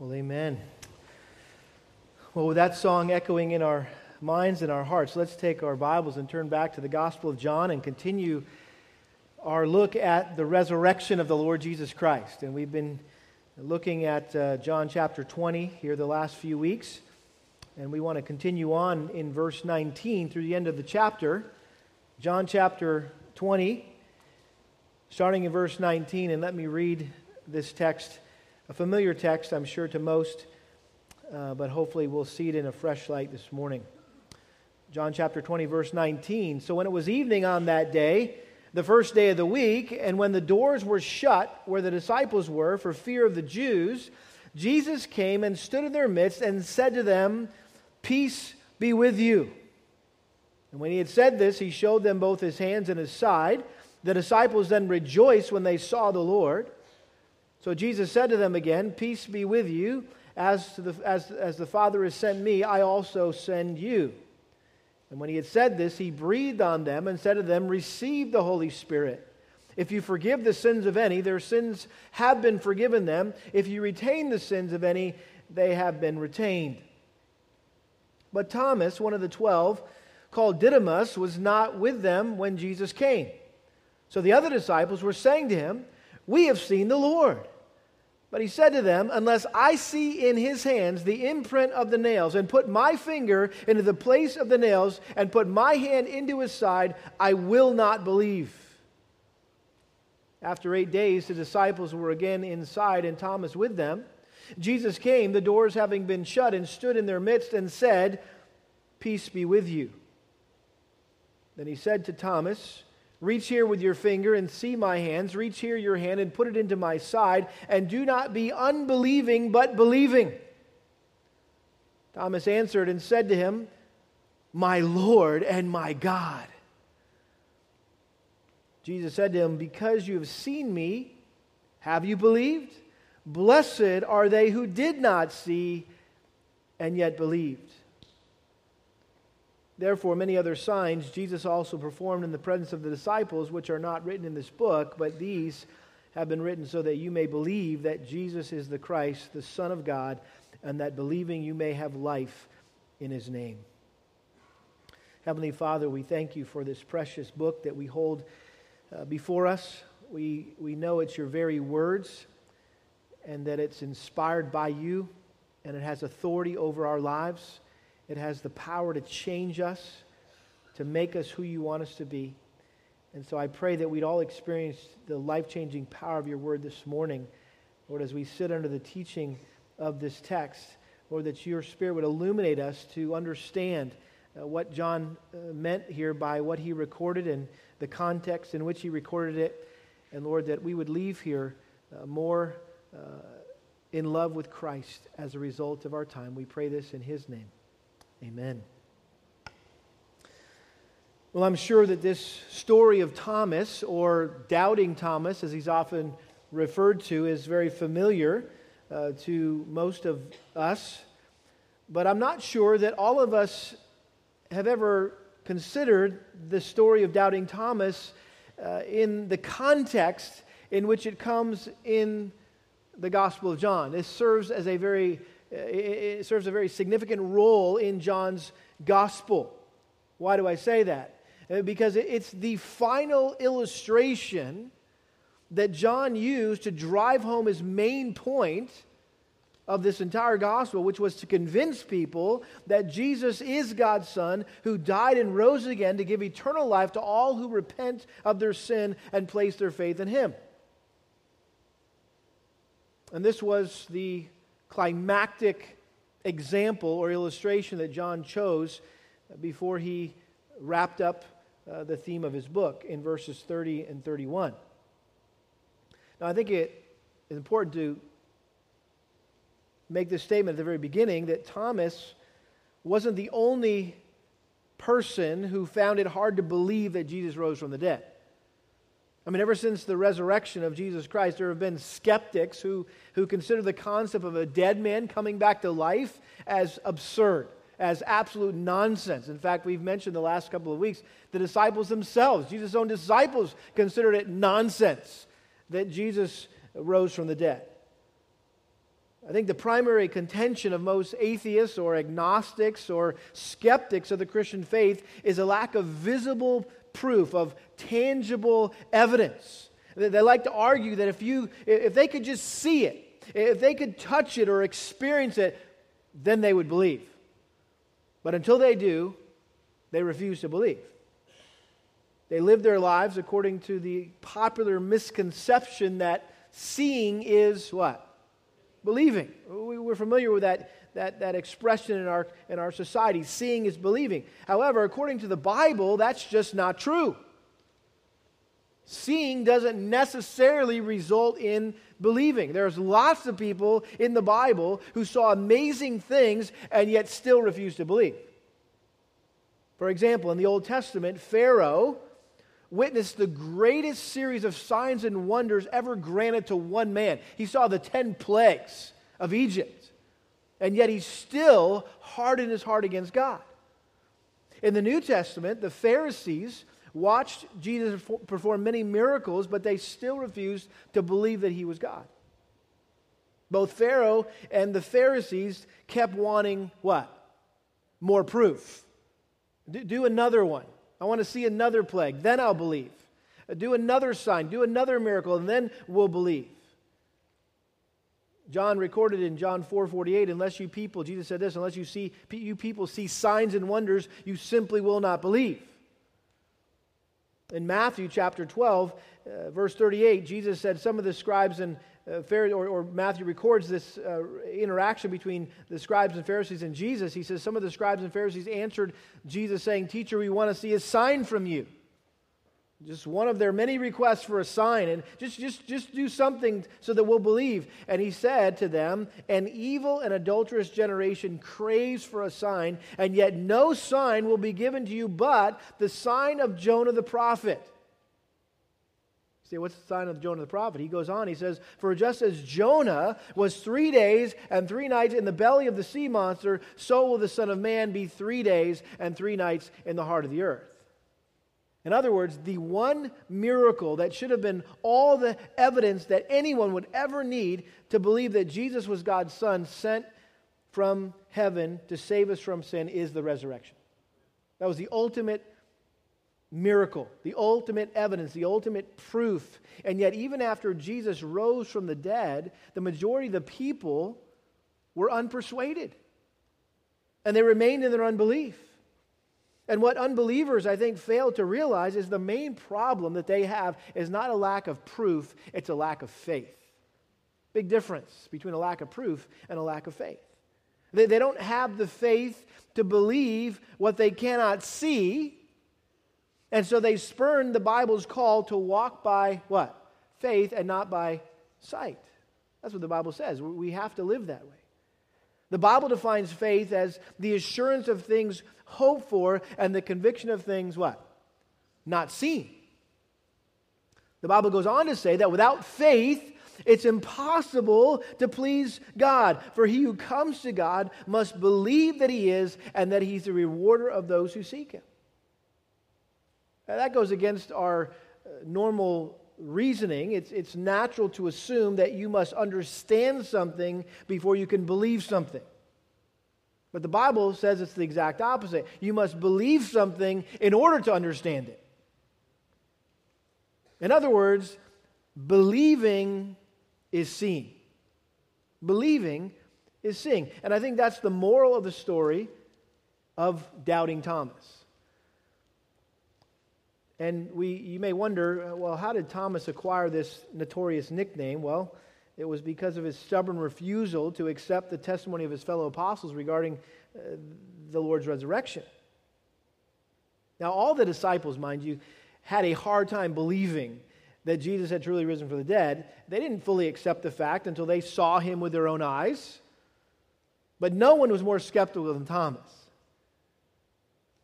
Well, amen. Well, with that song echoing in our minds and our hearts, let's take our Bibles and turn back to the Gospel of John and continue our look at the resurrection of the Lord Jesus Christ. And we've been looking at uh, John chapter 20 here the last few weeks. And we want to continue on in verse 19 through the end of the chapter. John chapter 20, starting in verse 19. And let me read this text, a familiar text, I'm sure, to most, uh, but hopefully we'll see it in a fresh light this morning. John chapter 20, verse 19. So when it was evening on that day, the first day of the week, and when the doors were shut where the disciples were for fear of the Jews, Jesus came and stood in their midst and said to them, Peace be with you. And when he had said this, he showed them both his hands and his side. The disciples then rejoiced when they saw the Lord. So Jesus said to them again, Peace be with you. As, the, as, as the Father has sent me, I also send you. And when he had said this, he breathed on them and said to them, Receive the Holy Spirit. If you forgive the sins of any, their sins have been forgiven them. If you retain the sins of any, they have been retained. But Thomas, one of the twelve, called Didymus, was not with them when Jesus came. So the other disciples were saying to him, We have seen the Lord. But he said to them, Unless I see in his hands the imprint of the nails, and put my finger into the place of the nails, and put my hand into his side, I will not believe. After eight days, the disciples were again inside, and Thomas with them. Jesus came, the doors having been shut, and stood in their midst and said, Peace be with you. Then he said to Thomas, Reach here with your finger and see my hands. Reach here your hand and put it into my side. And do not be unbelieving, but believing. Thomas answered and said to him, My Lord and my God. Jesus said to him, Because you have seen me, have you believed? Blessed are they who did not see and yet believed. Therefore, many other signs Jesus also performed in the presence of the disciples, which are not written in this book, but these have been written so that you may believe that Jesus is the Christ, the Son of God, and that believing you may have life in his name. Heavenly Father, we thank you for this precious book that we hold uh, before us. We, we know it's your very words and that it's inspired by you and it has authority over our lives. It has the power to change us, to make us who you want us to be. And so I pray that we'd all experience the life changing power of your word this morning, Lord, as we sit under the teaching of this text. Lord, that your spirit would illuminate us to understand uh, what John uh, meant here by what he recorded and the context in which he recorded it. And Lord, that we would leave here uh, more uh, in love with Christ as a result of our time. We pray this in his name. Amen. Well, I'm sure that this story of Thomas, or doubting Thomas, as he's often referred to, is very familiar uh, to most of us. But I'm not sure that all of us have ever considered the story of doubting Thomas uh, in the context in which it comes in the Gospel of John. This serves as a very it serves a very significant role in John's gospel. Why do I say that? Uh, because it's the final illustration that John used to drive home his main point of this entire gospel, which was to convince people that Jesus is God's Son who died and rose again to give eternal life to all who repent of their sin and place their faith in Him. And this was the climactic example or illustration that John chose before he wrapped up uh, the theme of his book in verses 30 and 31. Now, I think it is important to make this statement at the very beginning that Thomas wasn't the only person who found it hard to believe that Jesus rose from the dead. I mean, ever since the resurrection of Jesus Christ, there have been skeptics who, who consider the concept of a dead man coming back to life as absurd, as absolute nonsense. In fact, we've mentioned the last couple of weeks the disciples themselves, Jesus' own disciples, considered it nonsense that Jesus rose from the dead. I think the primary contention of most atheists or agnostics or skeptics of the Christian faith is a lack of visible proof, of tangible evidence. They like to argue that if, you, if they could just see it, if they could touch it or experience it, then they would believe. But until they do, they refuse to believe. They live their lives according to the popular misconception that seeing is what? Believing. We're familiar with that, that, that expression in our, in our society. Seeing is believing. However, according to the Bible, that's just not true. Seeing doesn't necessarily result in believing. There's lots of people in the Bible who saw amazing things and yet still refused to believe. For example, in the Old Testament, Pharaoh witnessed the greatest series of signs and wonders ever granted to one man. He saw the 10 plagues of Egypt, and yet he still hardened his heart against God. In the New Testament, the Pharisees watched Jesus perform many miracles, but they still refused to believe that he was God. Both Pharaoh and the Pharisees kept wanting what? More proof. Do another one. I want to see another plague. Then I'll believe. Do another sign. Do another miracle, and then we'll believe. John recorded in John 4 48, unless you people, Jesus said this, unless you see you people see signs and wonders, you simply will not believe. In Matthew chapter 12, uh, verse 38, Jesus said, Some of the scribes and uh, Pharisees, or, or, Matthew records this uh, interaction between the scribes and Pharisees and Jesus. He says, Some of the scribes and Pharisees answered Jesus, saying, Teacher, we want to see a sign from you. Just one of their many requests for a sign, and just, just, just do something so that we'll believe. And he said to them, An evil and adulterous generation craves for a sign, and yet no sign will be given to you but the sign of Jonah the prophet. See, what's the sign of Jonah the prophet? He goes on, he says, For just as Jonah was three days and three nights in the belly of the sea monster, so will the Son of Man be three days and three nights in the heart of the earth. In other words, the one miracle that should have been all the evidence that anyone would ever need to believe that Jesus was God's Son sent from heaven to save us from sin is the resurrection. That was the ultimate miracle, the ultimate evidence, the ultimate proof. And yet, even after Jesus rose from the dead, the majority of the people were unpersuaded. And they remained in their unbelief. And what unbelievers, I think, fail to realize is the main problem that they have is not a lack of proof, it's a lack of faith. Big difference between a lack of proof and a lack of faith. They, they don't have the faith to believe what they cannot see, and so they spurn the Bible's call to walk by what? Faith and not by sight. That's what the Bible says. We have to live that way. The Bible defines faith as the assurance of things hoped for and the conviction of things what? Not seen. The Bible goes on to say that without faith, it's impossible to please God. For he who comes to God must believe that he is and that he's the rewarder of those who seek him. Now, that goes against our uh, normal reasoning. It's, it's natural to assume that you must understand something before you can believe something. But the Bible says it's the exact opposite. You must believe something in order to understand it. In other words, believing is seeing. Believing is seeing. And I think that's the moral of the story of doubting Thomas. And we, you may wonder, uh, well, how did Thomas acquire this notorious nickname? Well, it was because of his stubborn refusal to accept the testimony of his fellow apostles regarding uh, the Lord's resurrection. Now, all the disciples, mind you, had a hard time believing that Jesus had truly risen from the dead. They didn't fully accept the fact until they saw him with their own eyes. But no one was more skeptical than Thomas.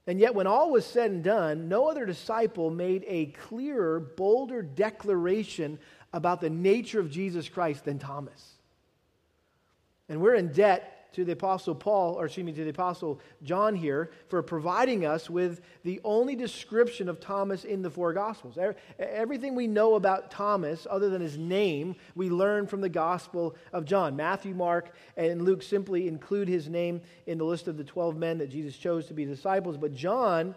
And yet, when all was said and done, no other disciple made a clearer, bolder declaration about the nature of Jesus Christ than Thomas. And we're in debt to the Apostle Paul, or excuse me, to the Apostle John here for providing us with the only description of Thomas in the four Gospels. Everything we know about Thomas, other than his name, we learn from the Gospel of John. Matthew, Mark, and Luke simply include his name in the list of the 12 men that Jesus chose to be disciples, but John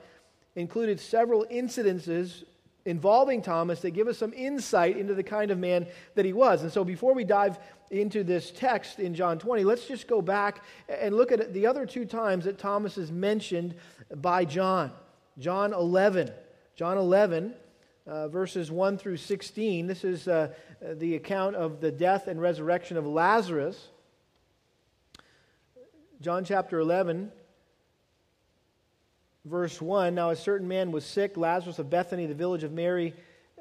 included several incidences involving Thomas that give us some insight into the kind of man that he was. And so before we dive into this text in John 20, let's just go back and look at the other two times that Thomas is mentioned by John. John 11. John 11, uh, verses 1 through 16. This is uh, the account of the death and resurrection of Lazarus. John chapter 11, verse 1 Now a certain man was sick, Lazarus of Bethany, the village of Mary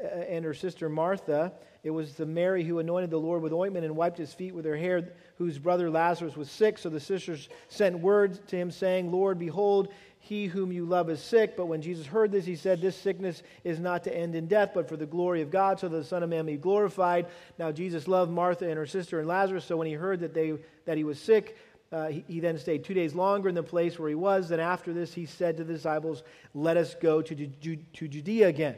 uh, and her sister Martha. It was the Mary who anointed the Lord with ointment and wiped his feet with her hair, whose brother Lazarus was sick. So the sisters sent word to him, saying, Lord, behold, he whom you love is sick. But when Jesus heard this, he said, This sickness is not to end in death, but for the glory of God, so that the Son of Man be glorified. Now Jesus loved Martha and her sister and Lazarus, so when he heard that, they, that he was sick, uh, he, he, then stayed two days longer in the place where he was. Then after this, he said to the disciples, Let us go to, to, to Judea again.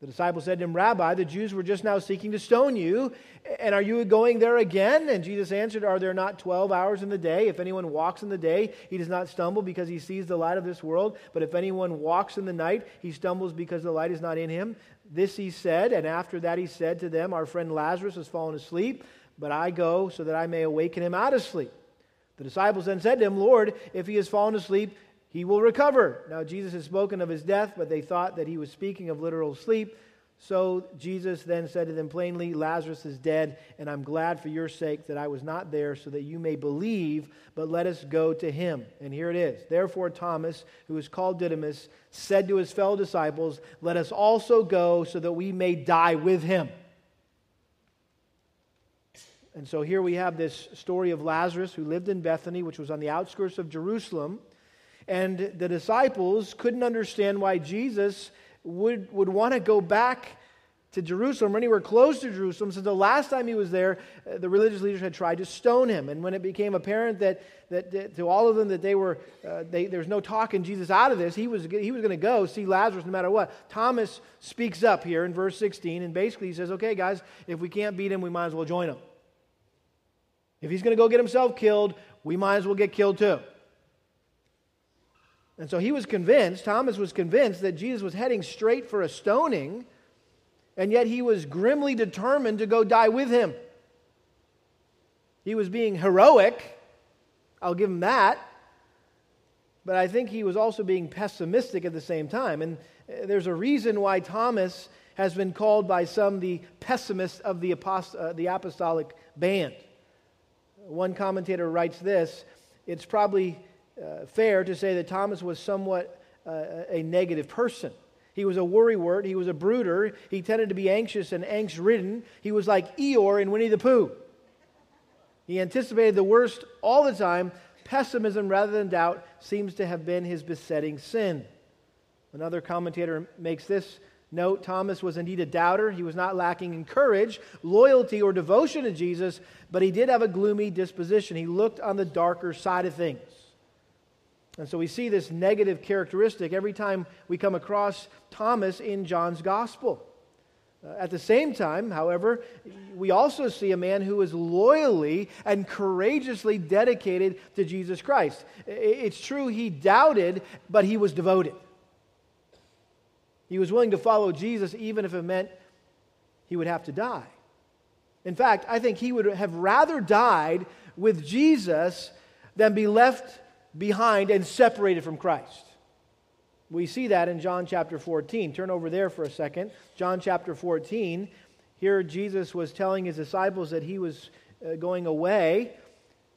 The disciples said to him, Rabbi, the Jews were just now seeking to stone you, and are you going there again? And Jesus answered, Are there not 12 hours in the day? If anyone walks in the day, he does not stumble because he sees the light of this world. But if anyone walks in the night, he stumbles because the light is not in him. This he said, and after that he said to them, Our friend Lazarus has fallen asleep but I go so that I may awaken him out of sleep. The disciples then said to him, Lord, if he has fallen asleep, he will recover. Now, Jesus had spoken of his death, but they thought that he was speaking of literal sleep. So Jesus then said to them plainly, Lazarus is dead, and I'm glad for your sake that I was not there, so that you may believe, but let us go to him. And here it is. Therefore, Thomas, who is called Didymus, said to his fellow disciples, Let us also go, so that we may die with him. And so here we have this story of Lazarus who lived in Bethany, which was on the outskirts of Jerusalem. And the disciples couldn't understand why Jesus would, would want to go back to Jerusalem or anywhere close to Jerusalem, since the last time he was there, uh, the religious leaders had tried to stone him. And when it became apparent that, that, that to all of them that they were, uh, they, there's no talking Jesus out of this, he was, he was going to go see Lazarus no matter what. Thomas speaks up here in verse 16, and basically he says, okay, guys, if we can't beat him, we might as well join him. If he's going to go get himself killed, we might as well get killed too. And so he was convinced, Thomas was convinced that Jesus was heading straight for a stoning, and yet he was grimly determined to go die with him. He was being heroic, I'll give him that, but I think he was also being pessimistic at the same time. And uh, there's a reason why Thomas has been called by some the pessimist of the, apost- uh, the apostolic band. One commentator writes this it's probably uh, fair to say that Thomas was somewhat uh, a negative person. He was a worrywart, he was a brooder, he tended to be anxious and angst ridden. He was like Eeyore in Winnie the Pooh. He anticipated the worst all the time. Pessimism rather than doubt seems to have been his besetting sin. Another commentator makes this Note, Thomas was indeed a doubter. He was not lacking in courage, loyalty, or devotion to Jesus, but he did have a gloomy disposition. He looked on the darker side of things. And so we see this negative characteristic every time we come across Thomas in John's gospel. Uh, at the same time, however, we also see a man who is loyally and courageously dedicated to Jesus Christ. It's true he doubted, but he was devoted. He was willing to follow Jesus even if it meant he would have to die. In fact, I think he would have rather died with Jesus than be left behind and separated from Christ. We see that in John chapter 14. Turn over there for a second. John chapter 14. Here, Jesus was telling his disciples that he was uh, going away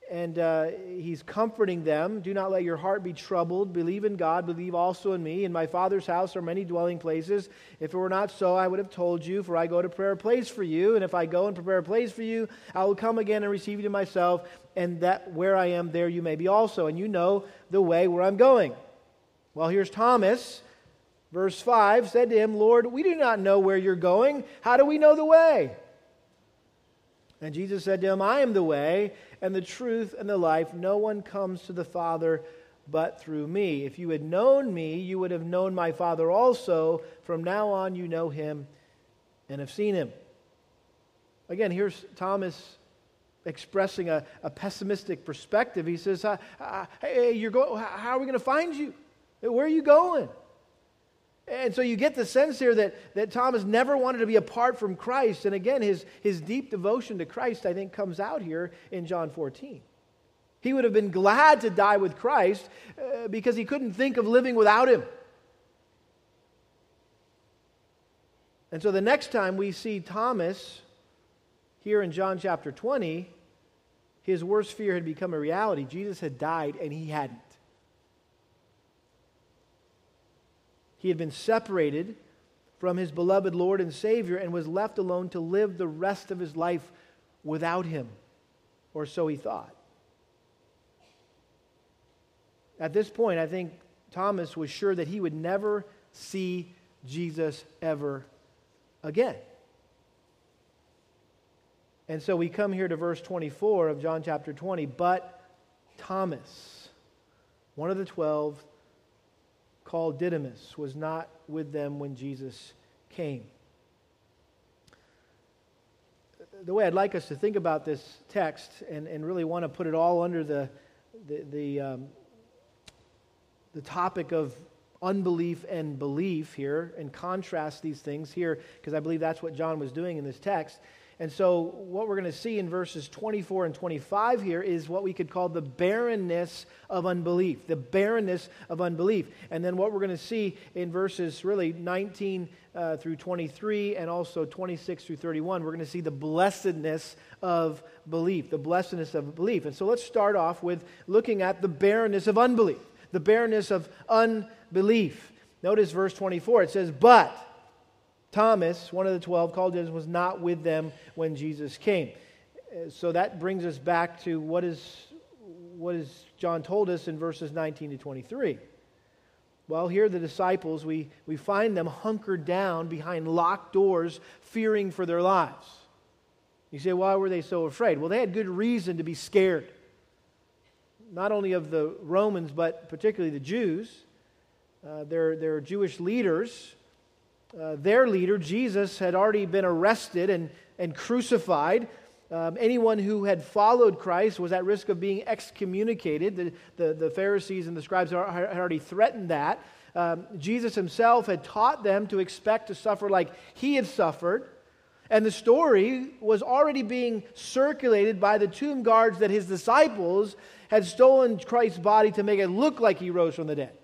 and uh, he's comforting them. Do not let your heart be troubled. Believe in God. Believe also in me. In my Father's house are many dwelling places. If it were not so, I would have told you, for I go to prepare a place for you. And if I go and prepare a place for you, I will come again and receive you to myself, and that where I am, there you may be also. And you know the way where I'm going. Well, here's Thomas. Verse 5 said to him, Lord, we do not know where you're going. How do we know the way? And Jesus said to him, I am the way and the truth and the life. No one comes to the Father but through me. If you had known me, you would have known my Father also. From now on, you know him and have seen him. Again, here's Thomas expressing a, a pessimistic perspective. He says, Hey, you're go- how are we going to find you? Where are you going? And so you get the sense here that, that Thomas never wanted to be apart from Christ. And again, his, his deep devotion to Christ, I think, comes out here in John 14. He would have been glad to die with Christ uh, because he couldn't think of living without him. And so the next time we see Thomas here in John chapter 20, his worst fear had become a reality. Jesus had died and he hadn't. He had been separated from his beloved Lord and Savior and was left alone to live the rest of his life without him, or so he thought. At this point, I think Thomas was sure that he would never see Jesus ever again. And so we come here to verse 24 of John chapter 20. But Thomas, one of the twelve, called Didymus was not with them when Jesus came. The way I'd like us to think about this text and, and really want to put it all under the, the, the, um, the topic of unbelief and belief here and contrast these things here, because I believe that's what John was doing in this text, and so, what we're going to see in verses 24 and 25 here is what we could call the barrenness of unbelief. The barrenness of unbelief. And then, what we're going to see in verses really 19 uh, through 23 and also 26 through 31, we're going to see the blessedness of belief. The blessedness of belief. And so, let's start off with looking at the barrenness of unbelief. The barrenness of unbelief. Notice verse 24. It says, But Thomas, one of the twelve, called Jesus, was not with them when Jesus came. So that brings us back to what is, what is John told us in verses 19 to 23. Well, here the disciples, we, we find them hunkered down behind locked doors, fearing for their lives. You say, why were they so afraid? Well, they had good reason to be scared. Not only of the Romans, but particularly the Jews. Uh, their, their Jewish leaders uh, their leader, Jesus, had already been arrested and, and crucified. Um, anyone who had followed Christ was at risk of being excommunicated. The, the, the Pharisees and the scribes had already threatened that. Um, Jesus himself had taught them to expect to suffer like he had suffered. And the story was already being circulated by the tomb guards that his disciples had stolen Christ's body to make it look like he rose from the dead.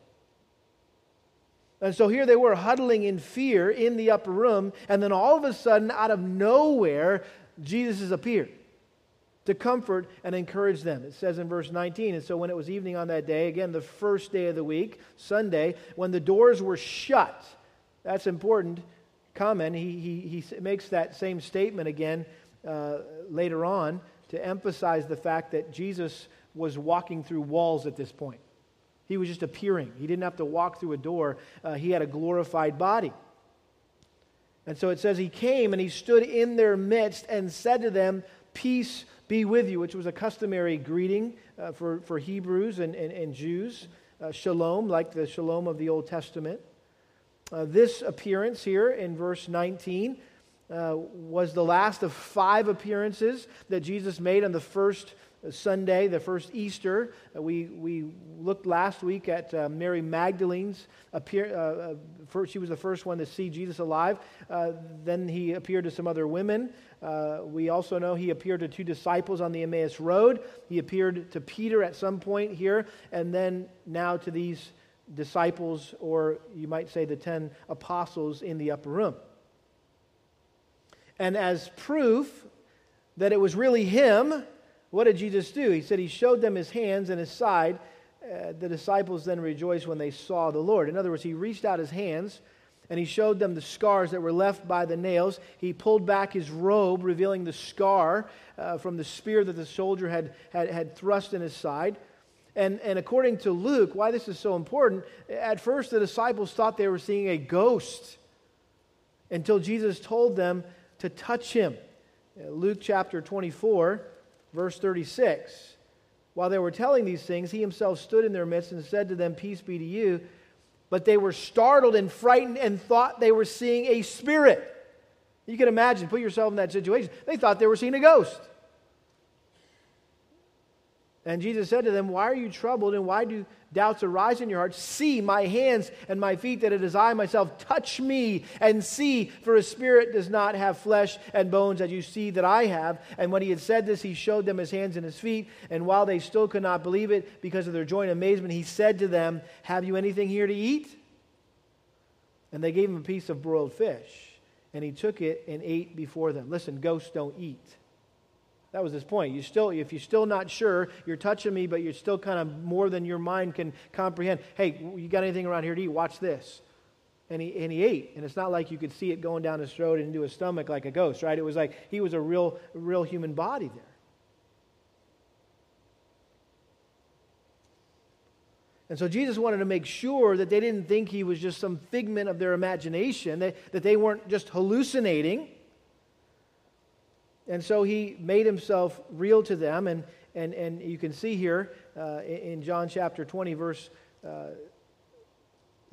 And so here they were huddling in fear in the upper room, and then all of a sudden, out of nowhere, Jesus has appeared to comfort and encourage them. It says in verse 19, and so when it was evening on that day, again, the first day of the week, Sunday, when the doors were shut, that's important comment. He, he, he makes that same statement again uh, later on to emphasize the fact that Jesus was walking through walls at this point. He was just appearing. He didn't have to walk through a door, uh, he had a glorified body. And so it says, He came and he stood in their midst and said to them, Peace be with you, which was a customary greeting uh, for, for Hebrews and, and, and Jews. Uh, shalom, like the shalom of the Old Testament. Uh, this appearance here in verse 19 uh, was the last of five appearances that Jesus made on the first Sunday, the first Easter. Uh, we, we looked last week at uh, Mary Magdalene's appear. Uh, uh first, she was the first one to see Jesus alive. Uh, then he appeared to some other women. Uh, we also know he appeared to two disciples on the Emmaus Road. He appeared to Peter at some point here, and then now to these disciples, or you might say the ten apostles in the upper room. And as proof that it was really him what did Jesus do? He said he showed them his hands and his side. Uh, the disciples then rejoiced when they saw the Lord. In other words, he reached out his hands and he showed them the scars that were left by the nails. He pulled back his robe, revealing the scar uh, from the spear that the soldier had, had, had thrust in his side. And, and according to Luke, why this is so important, at first the disciples thought they were seeing a ghost until Jesus told them to touch him Uh, Luke chapter 24, verse 36. While they were telling these things, he himself stood in their midst and said to them, Peace be to you. But they were startled and frightened and thought they were seeing a spirit. You can imagine, put yourself in that situation. They thought they were seeing a ghost. And Jesus said to them, Why are you troubled and why do doubts arise in your hearts? See my hands and my feet, that it is I myself. Touch me and see, for a spirit does not have flesh and bones as you see that I have. And when he had said this, he showed them his hands and his feet. And while they still could not believe it because of their joy and amazement, he said to them, Have you anything here to eat? And they gave him a piece of broiled fish. And he took it and ate before them. Listen, ghosts don't eat. That was his point. You still, if you're still not sure, you're touching me, but you're still kind of more than your mind can comprehend. Hey, you got anything around here to eat? Watch this. And he, and he ate. And it's not like you could see it going down his throat and into his stomach like a ghost, right? It was like he was a real, real human body there. And so Jesus wanted to make sure that they didn't think he was just some figment of their imagination, that, that they weren't just hallucinating and so he made himself real to them. And, and, and you can see here uh, in John chapter 20, verse, uh,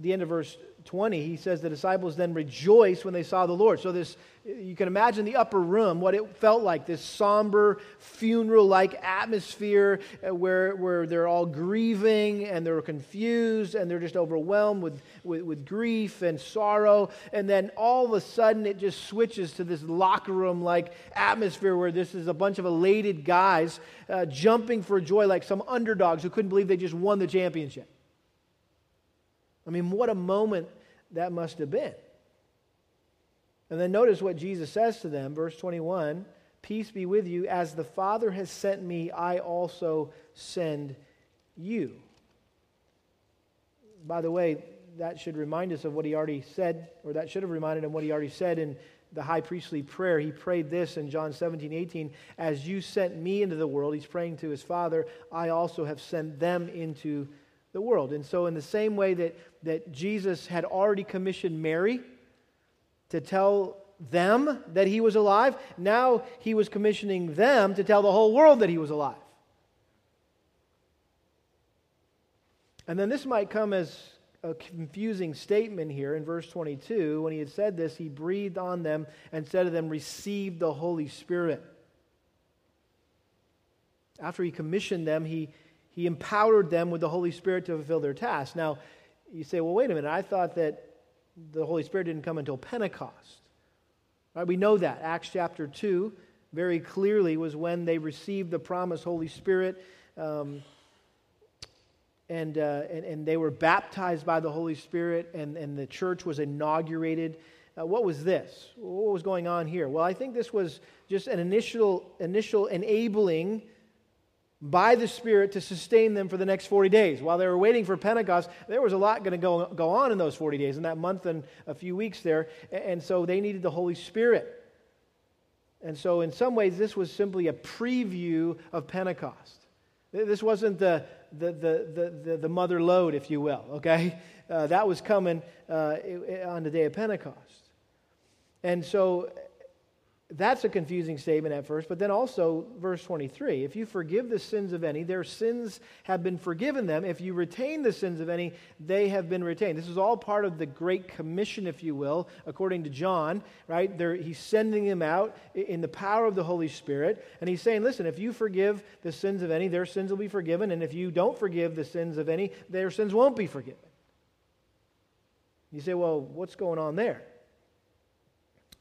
the end of verse 20, he says the disciples then rejoiced when they saw the Lord. So, this, you can imagine the upper room, what it felt like this somber, funeral like atmosphere uh, where, where they're all grieving and they're confused and they're just overwhelmed with, with, with grief and sorrow. And then all of a sudden, it just switches to this locker room like atmosphere where this is a bunch of elated guys uh, jumping for joy like some underdogs who couldn't believe they just won the championship. I mean, what a moment that must have been. And then notice what Jesus says to them, verse 21 Peace be with you. As the Father has sent me, I also send you. By the way, that should remind us of what he already said, or that should have reminded him what he already said in the high priestly prayer. He prayed this in John 17, 18. As you sent me into the world, he's praying to his Father, I also have sent them into the world. And so, in the same way that, that Jesus had already commissioned Mary to tell them that he was alive, now he was commissioning them to tell the whole world that he was alive. And then this might come as a confusing statement here in verse 22. When he had said this, he breathed on them and said to them, Receive the Holy Spirit. After he commissioned them, he he empowered them with the Holy Spirit to fulfill their task. Now, you say, well, wait a minute. I thought that the Holy Spirit didn't come until Pentecost. Right? We know that. Acts chapter 2 very clearly was when they received the promised Holy Spirit. Um, and, uh, and, and, they were baptized by the Holy Spirit, and, and the church was inaugurated. Uh, what was this? What was going on here? Well, I think this was just an initial, initial enabling by the Spirit to sustain them for the next 40 days. While they were waiting for Pentecost, there was a lot going to go, go on in those 40 days, in that month and a few weeks there. And so they needed the Holy Spirit. And so, in some ways, this was simply a preview of Pentecost. This wasn't the, the, the, the, the mother lode, if you will, okay? Uh, that was coming uh, on the day of Pentecost. And so, that's a confusing statement at first, but then also verse 23 if you forgive the sins of any, their sins have been forgiven them. If you retain the sins of any, they have been retained. This is all part of the Great Commission, if you will, according to John, right? They're, he's sending them out in the power of the Holy Spirit, and he's saying, listen, if you forgive the sins of any, their sins will be forgiven, and if you don't forgive the sins of any, their sins won't be forgiven. You say, well, what's going on there?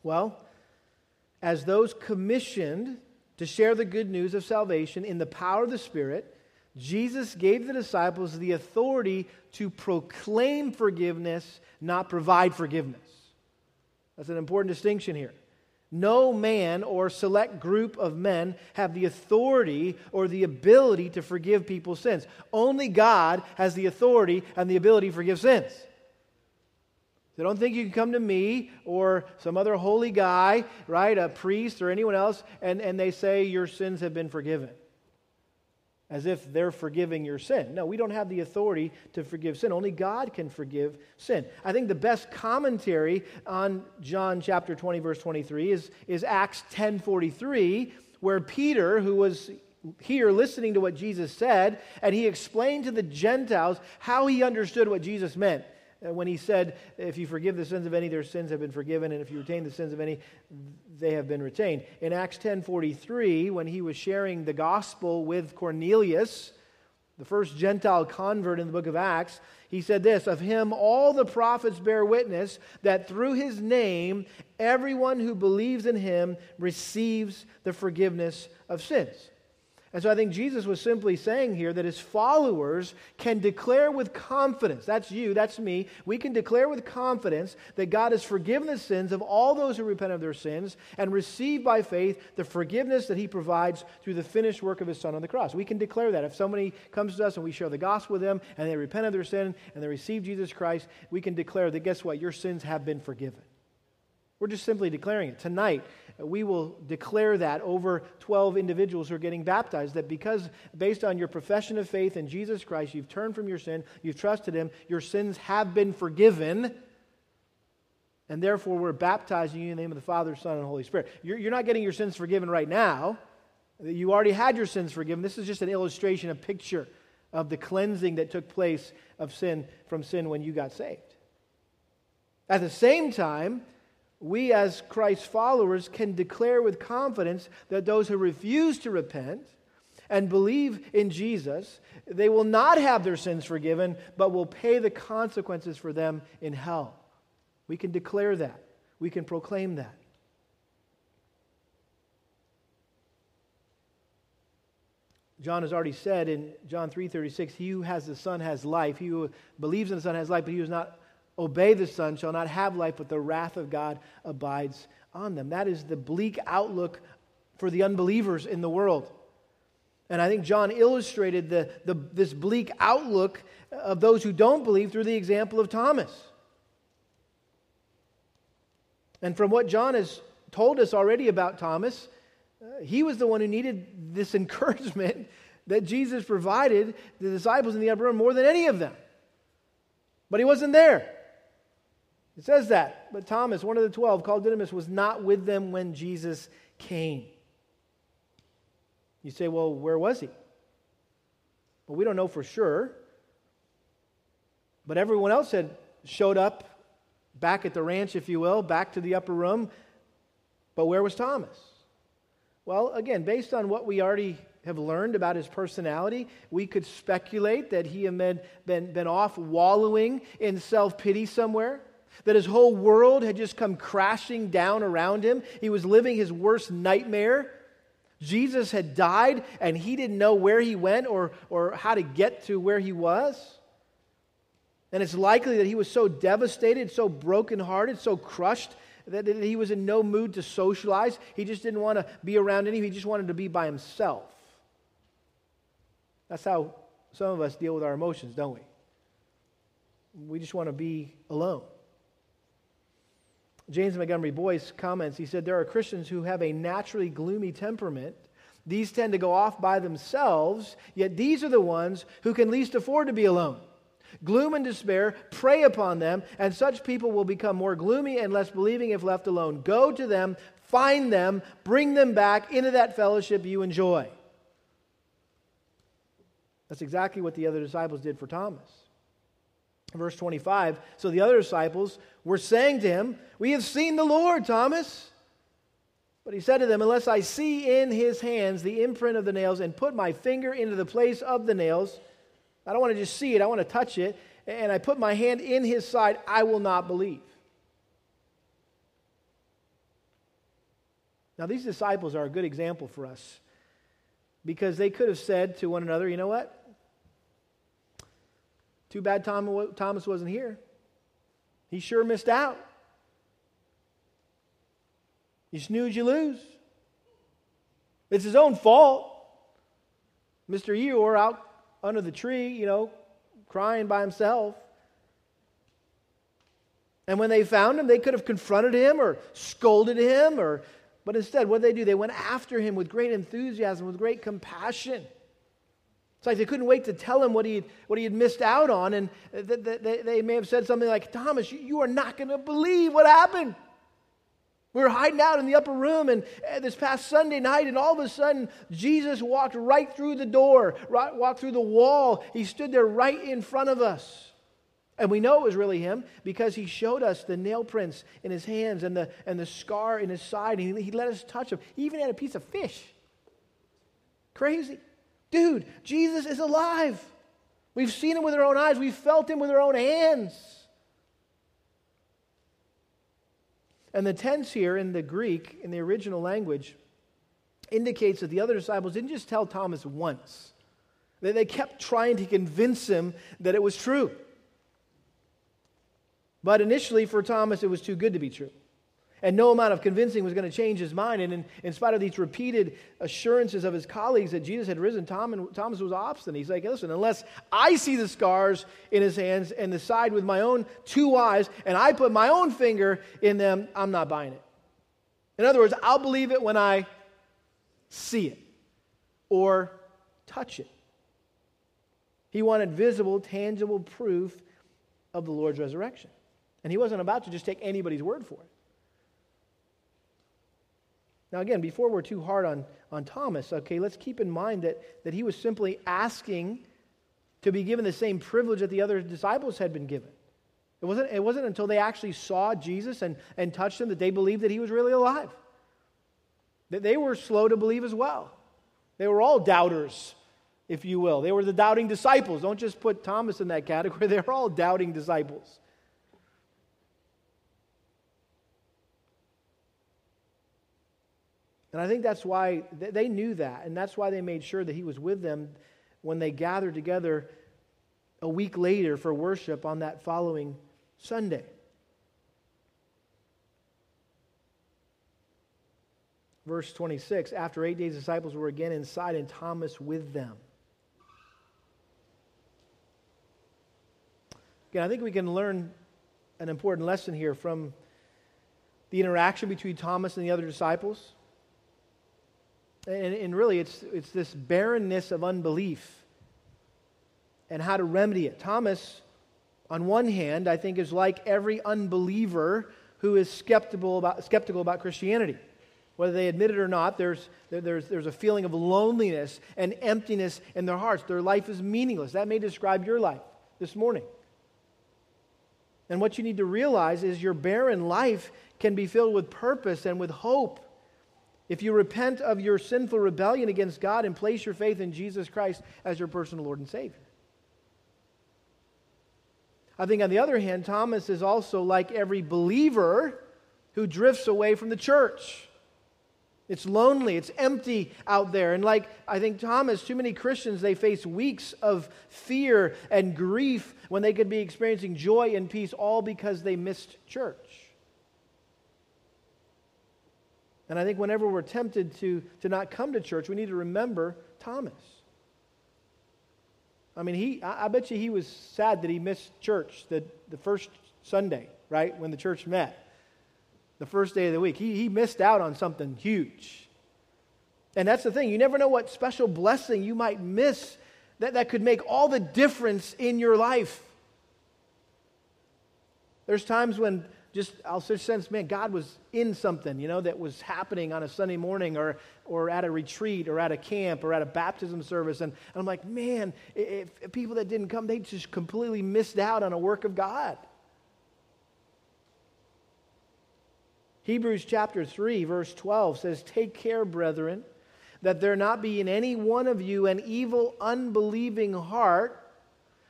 Well, as those commissioned to share the good news of salvation in the power of the Spirit, Jesus gave the disciples the authority to proclaim forgiveness, not provide forgiveness. That's an important distinction here. No man or select group of men have the authority or the ability to forgive people's sins. Only God has the authority and the ability to forgive sins. They don't think you can come to me or some other holy guy, right, a priest or anyone else, and, and they say your sins have been forgiven. as if they're forgiving your sin. No, we don't have the authority to forgive sin. Only God can forgive sin. I think the best commentary on John chapter 20 verse 23 is, is Acts 10:43 where Peter who was here listening to what Jesus said and he explained to the Gentiles how he understood what Jesus meant Uh, when he said, If you forgive the sins of any, their sins have been forgiven, and if you retain the sins of any, they have been retained. In Acts 10:43, when he was sharing the gospel with Cornelius, the first Gentile convert in the book of Acts, he said this Of him all the prophets bear witness that through his name everyone who believes in him receives the forgiveness of sins. And so I think Jesus was simply saying here that his followers can declare with confidence that's you, that's me we can declare with confidence that God has forgiven the sins of all those who repent of their sins and receive by faith the forgiveness that he provides through the finished work of his Son on the cross. We can declare that. If somebody comes to us and we share the gospel with them and they repent of their sin and they receive Jesus Christ, we can declare that guess what? Your sins have been forgiven. We're just simply declaring it. Tonight, we will declare that over 12 individuals who are getting baptized that because, based on your profession of faith in Jesus Christ, you've turned from your sin, you've trusted Him, your sins have been forgiven, and therefore we're baptizing you in the name of the Father, Son, and Holy Spirit. You're, you're not getting your sins forgiven right now. You already had your sins forgiven. This is just an illustration, a picture of the cleansing that took place of sin from sin when you got saved. At the same time, we as Christ's followers can declare with confidence that those who refuse to repent and believe in Jesus, they will not have their sins forgiven, but will pay the consequences for them in hell. We can declare that. We can proclaim that. John has already said in John 3:36, he who has the son has life. He who believes in the son has life, but he who is not obey the Son shall not have life, but the wrath of God abides on them. That is the bleak outlook for the unbelievers in the world. And I think John illustrated the, the, this bleak outlook of those who don't believe through the example of Thomas. And from what John has told us already about Thomas, uh, he was the one who needed this encouragement that Jesus provided the disciples in the upper room more than any of them. But he wasn't there. It says that. But Thomas, one of the twelve, called Didymus, was not with them when Jesus came. You say, well, where was he? Well, we don't know for sure. But everyone else had showed up back at the ranch, if you will, back to the upper room. But where was Thomas? Well, again, based on what we already have learned about his personality, we could speculate that he had been, been, been off wallowing in self pity somewhere that his whole world had just come crashing down around him. He was living his worst nightmare. Jesus had died, and he didn't know where he went or, or how to get to where he was. And it's likely that he was so devastated, so brokenhearted, so crushed that he was in no mood to socialize. He just didn't want to be around anyone, he just wanted to be by himself. That's how some of us deal with our emotions, don't we? We just want to be alone. James Montgomery Boice comments, he said, There are Christians who have a naturally gloomy temperament. These tend to go off by themselves, yet these are the ones who can least afford to be alone. Gloom and despair prey upon them, and such people will become more gloomy and less believing if left alone. Go to them, find them, bring them back into that fellowship you enjoy. That's exactly what the other disciples did for Thomas. Verse 25 So the other disciples were saying to him, We have seen the Lord, Thomas. But he said to them, Unless I see in his hands the imprint of the nails and put my finger into the place of the nails, I don't want to just see it, I want to touch it, and I put my hand in his side, I will not believe. Now, these disciples are a good example for us because they could have said to one another, You know what? Too bad Tom, Thomas wasn't here. He sure missed out. You snooze, you lose. It's his own fault. Mr. Eeyore out under the tree, you know, crying by himself. And when they found him, they could have confronted him or scolded him, or, but instead, what did they do? They went after him with great enthusiasm, with great compassion. It's like they couldn't wait to tell him what he, what he had missed out on. And th- th- they, they may have said something like, Thomas, you, you are not going to believe what happened. We were hiding out in the upper room, and uh, this past Sunday night, and all of a sudden, Jesus walked right through the door, right, walked through the wall. He stood there right in front of us. And we know it was really him because he showed us the nail prints in his hands and the, and the scar in his side. And he, he let us touch him. He even had a piece of fish. Crazy. Dude, Jesus is alive. We've seen him with our own eyes, we've felt him with our own hands. And the tense here in the Greek, in the original language, indicates that the other disciples didn't just tell Thomas once, they kept trying to convince him that it was true. But initially, for Thomas, it was too good to be true. And no amount of convincing was going to change his mind. And in, in spite of these repeated assurances of his colleagues that Jesus had risen, Tom and, Thomas was obstinate. He's like, listen, unless I see the scars in his hands and the side with my own two eyes, and I put my own finger in them, I'm not buying it. In other words, I'll believe it when I see it or touch it. He wanted visible, tangible proof of the Lord's resurrection. And he wasn't about to just take anybody's word for it. Now, again, before we're too hard on, on Thomas, okay, let's keep in mind that, that he was simply asking to be given the same privilege that the other disciples had been given. It wasn't, it wasn't until they actually saw Jesus and, and touched him that they believed that he was really alive. That they were slow to believe as well. They were all doubters, if you will. They were the doubting disciples. Don't just put Thomas in that category. They're all doubting disciples. And I think that's why they knew that, and that's why they made sure that he was with them when they gathered together a week later for worship on that following Sunday. Verse 26 After eight days, disciples were again inside, and Thomas with them. Again, I think we can learn an important lesson here from the interaction between Thomas and the other disciples. And, and really, it's, it's this barrenness of unbelief and how to remedy it. Thomas, on one hand, I think is like every unbeliever who is skeptical about, skeptical about Christianity. Whether they admit it or not, there's, there's, there's a feeling of loneliness and emptiness in their hearts. Their life is meaningless. That may describe your life this morning. And what you need to realize is your barren life can be filled with purpose and with hope if you repent of your sinful rebellion against God and place your faith in Jesus Christ as your personal Lord and Savior. I think, on the other hand, Thomas is also like every believer who drifts away from the church. It's lonely, it's empty out there. And like I think Thomas, too many Christians, they face weeks of fear and grief when they could be experiencing joy and peace all because they missed church. And I think whenever we're tempted to, to not come to church, we need to remember Thomas. I mean, he, I, I bet you he was sad that he missed church the, the first Sunday, right, when the church met, the first day of the week. He, he missed out on something huge. And that's the thing. You never know what special blessing you might miss that, that could make all the difference in your life. There's times when just I'll just sense, man, God was in something, you know, that was happening on a Sunday morning or or at a retreat or at a camp or at a baptism service. And, and I'm like, man, if, if people that didn't come, they just completely missed out on a work of God. Hebrews chapter 3, verse 12 says, Take care, brethren, that there not be in any one of you an evil, unbelieving heart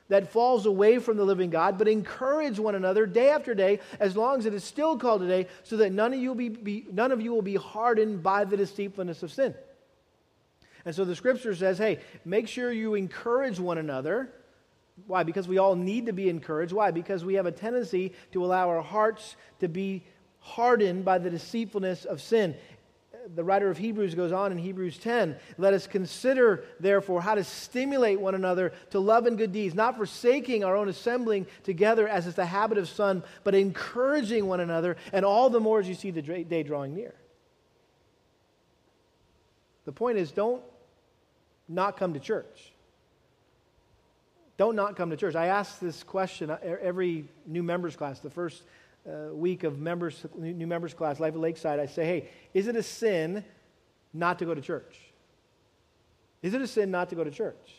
that falls away from the living God, but encourage one another day after day, as long as it is still called today, so that none of you, be, be, none of you will be hardened by the deceitfulness of sin. And so the scripture says, hey, make sure you encourage one another. Why? Because we all need to be encouraged. Why? Because we have a tendency to allow our hearts to be hardened by the deceitfulness of sin the writer of Hebrews goes on in Hebrews 10 let us consider, therefore, how to stimulate one another to love and good deeds, not forsaking our own assembling together as is the habit of some, but encouraging one another, and all the more as you see the day drawing near. The point is, don't not come to church. don't not come to church. I ask this question every new members class, the first uh, week of members, new members class, Life at Lakeside. I say, hey, is it a sin not to go to church? Is it a sin not to go to church?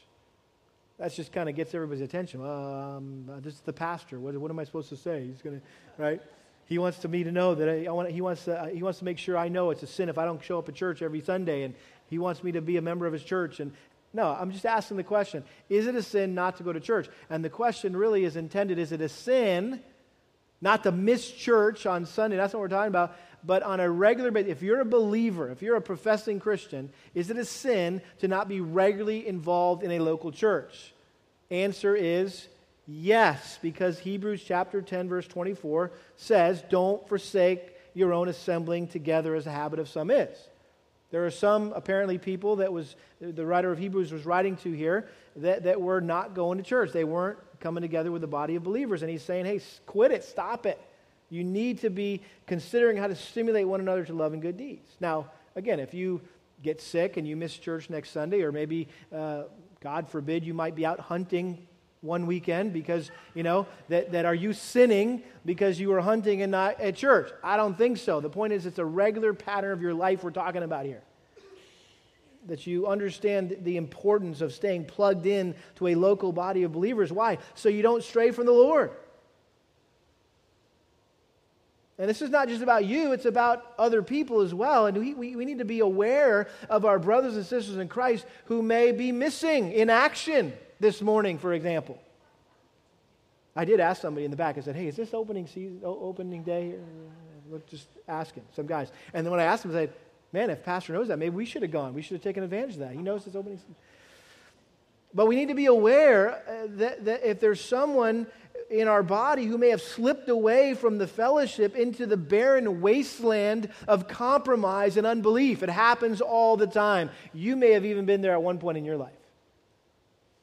That just kind of gets everybody's attention. Um, this is the pastor. What, what am I supposed to say? He's going to, right? He wants to me to know that I, I want, he, wants to, uh, he wants to make sure I know it's a sin if I don't show up at church every Sunday, and he wants me to be a member of his church. And no, I'm just asking the question Is it a sin not to go to church? And the question really is intended is it a sin not to miss church on Sunday? That's what we're talking about. But on a regular basis, if you're a believer, if you're a professing Christian, is it a sin to not be regularly involved in a local church? Answer is yes, because Hebrews chapter 10, verse 24 says, Don't forsake your own assembling together as a habit of some is. There are some apparently people that was the writer of Hebrews was writing to here that, that were not going to church. They weren't coming together with the body of believers. And he's saying, hey, quit it, stop it. You need to be considering how to stimulate one another to love and good deeds. Now, again, if you get sick and you miss church next Sunday, or maybe, uh, God forbid, you might be out hunting one weekend because, you know, that, that are you sinning because you were hunting and not at church? I don't think so. The point is, it's a regular pattern of your life we're talking about here. That you understand the importance of staying plugged in to a local body of believers. Why? So you don't stray from the Lord. And this is not just about you, it's about other people as well. And we, we, we, need to be aware of our brothers and sisters in Christ who may be missing in action this morning, for example. I did ask somebody in the back, I said, hey, is this opening season, opening day? Look, just asking some guys. And then when I asked them, I said, man, if Pastor knows that, maybe we should have gone. We should have taken advantage of that. He knows it's opening season. But we need to be aware uh, that, that if there's someone in our body who may have slipped away from the fellowship into the barren wasteland of compromise and unbelief. It happens all the time. You may have even been there at one point in your life.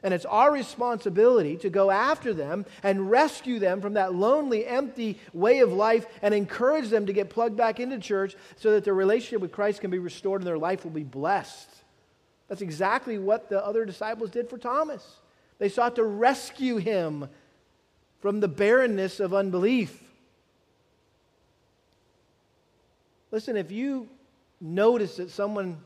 And it's our responsibility to go after them and rescue them from that lonely, empty way of life and encourage them to get plugged back into church so that their relationship with Christ can be restored and their life will be blessed. That's exactly what the other disciples did for Thomas. They sought to rescue him from the barrenness of unbelief. Listen, if you notice that someone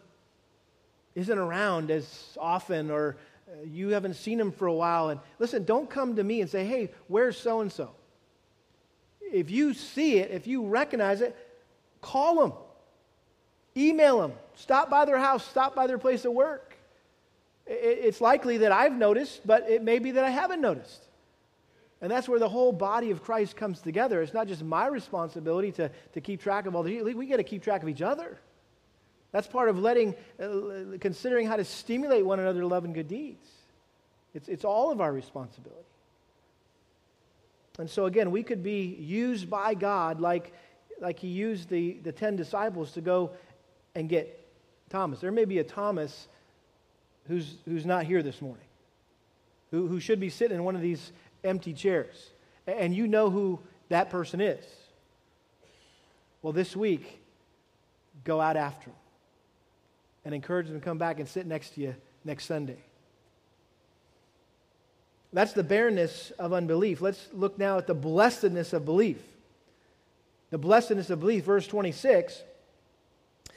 isn't around as often or Uh, you haven't seen them for a while, and listen, don't come to me and say, hey, where's so and so? If you see it, if you recognize it, call them, email them, stop by their house, stop by their place of work. It's likely that I've noticed, but it may be that I haven't noticed. And that's where the whole body of Christ comes together. It's not just my responsibility to, to keep track of all the, we got to keep track of each other. That's part of letting, uh, considering how to stimulate one another to love and good deeds. It's, it's all of our responsibility. And so, again, we could be used by God like, like He used the, the 10 disciples to go and get Thomas. There may be a Thomas who's, who's not here this morning, who, who should be sitting in one of these empty chairs. And you know who that person is. Well, this week, go out after them and encourage them to come back and sit next to you next Sunday. That's the barrenness of unbelief. Let's look now at the blessedness of belief. The blessedness of belief, verse 26.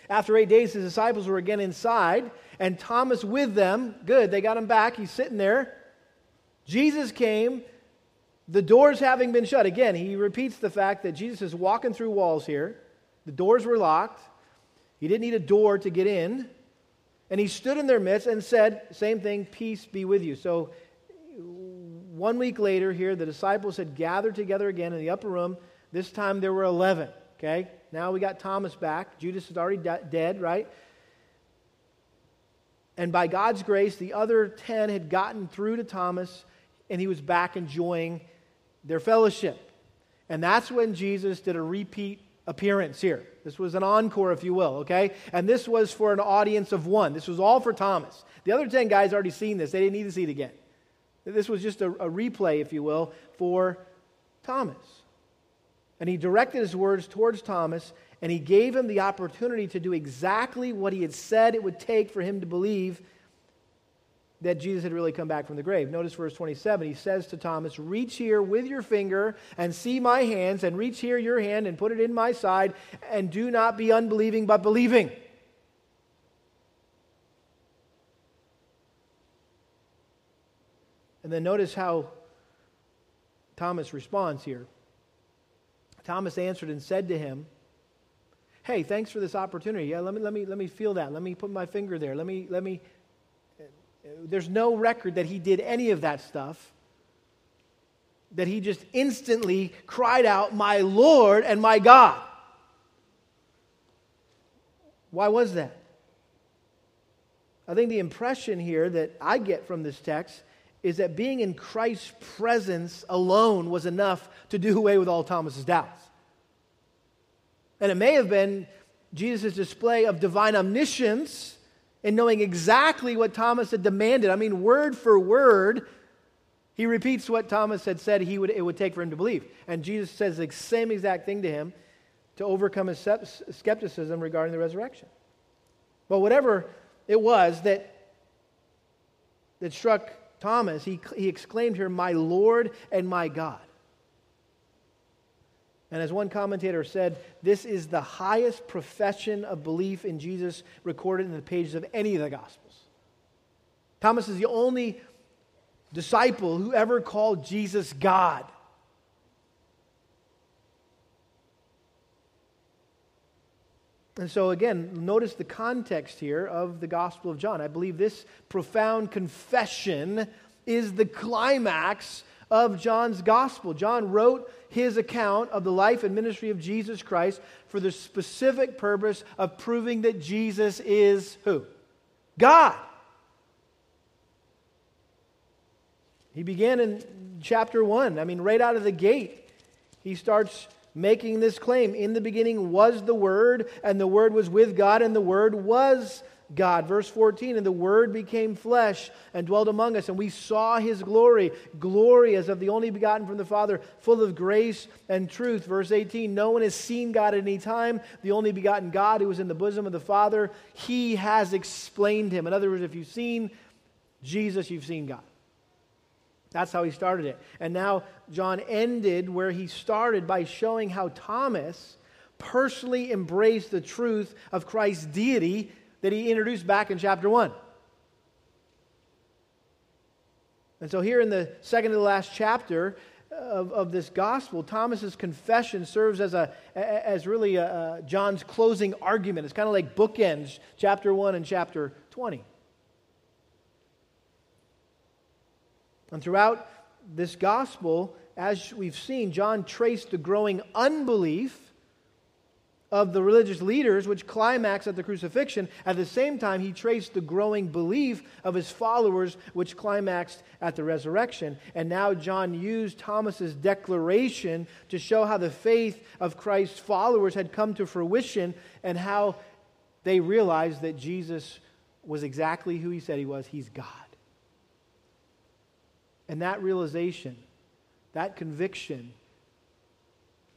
After eight days, his disciples were again inside, and Thomas with them. Good, they got him back. He's sitting there. Jesus came the doors having been shut, again, he repeats the fact that Jesus is walking through walls here. The doors were locked. He didn't need a door to get in. And he stood in their midst and said, same thing, peace be with you. So one week later, here, the disciples had gathered together again in the upper room. This time there were 11. Okay? Now we got Thomas back. Judas is already de- dead, right? And by God's grace, the other 10 had gotten through to Thomas, and he was back enjoying their fellowship. And that's when Jesus did a repeat appearance here. This was an encore, if you will, okay? And this was for an audience of one. This was all for Thomas. The other 10 guys already seen this, they didn't need to see it again. This was just a, a replay, if you will, for Thomas. And he directed his words towards Thomas, and he gave him the opportunity to do exactly what he had said it would take for him to believe that Jesus had really come back from the grave. Notice verse 27. He says to Thomas, Reach here with your finger and see my hands, and reach here your hand and put it in my side, and do not be unbelieving but believing. And then notice how Thomas responds here. Thomas answered and said to him, Hey, thanks for this opportunity. Yeah, let me, let me, let me feel that. Let me put my finger there. Let me, let me there's no record that he did any of that stuff. That he just instantly cried out, My Lord and my God. Why was that? I think the impression here that I get from this text is that being in Christ's presence alone was enough to do away with all Thomas's doubts. And it may have been Jesus' display of divine omniscience in knowing exactly what Thomas had demanded. I mean, word for word, he repeats what Thomas had said he would, it would take for him to believe. And Jesus says the same exact thing to him to overcome his skepticism regarding the resurrection. But whatever it was that, that struck Thomas, he, he exclaimed here, My Lord and my God. And as one commentator said, this is the highest profession of belief in Jesus recorded in the pages of any of the Gospels. Thomas is the only disciple who ever called Jesus God. And so, again, notice the context here of the Gospel of John. I believe this profound confession is the climax of John's Gospel. John wrote his account of the life and ministry of Jesus Christ for the specific purpose of proving that Jesus is who? God. He began in chapter 1. I mean, right out of the gate, he starts making this claim. In the beginning was the Word, and the Word was with God, and the Word was God. Verse 14, and the Word became flesh and dwelt among us, and we saw his glory, glory as of the only begotten from the Father, full of grace and truth. Verse 18, no one has seen God at any time. The only begotten God who was in the bosom of the Father, he has explained him. In other words, if you've seen Jesus, you've seen God. That's how he started it. And now John ended where he started by showing how Thomas personally embraced the truth of Christ's deity that he introduced back in chapter 1. And so, here in the second to the last chapter of, of this gospel, Thomas's confession serves as, a, as really a, a John's closing argument. It's kind of like bookends, chapter 1 and chapter 20. And throughout this gospel, as we've seen, John traced the growing unbelief of the religious leaders, which climaxed at the crucifixion. At the same time, he traced the growing belief of his followers, which climaxed at the resurrection. And now John used Thomas's declaration to show how the faith of Christ's followers had come to fruition and how they realized that Jesus was exactly who he said he was. He's God. And that realization, that conviction,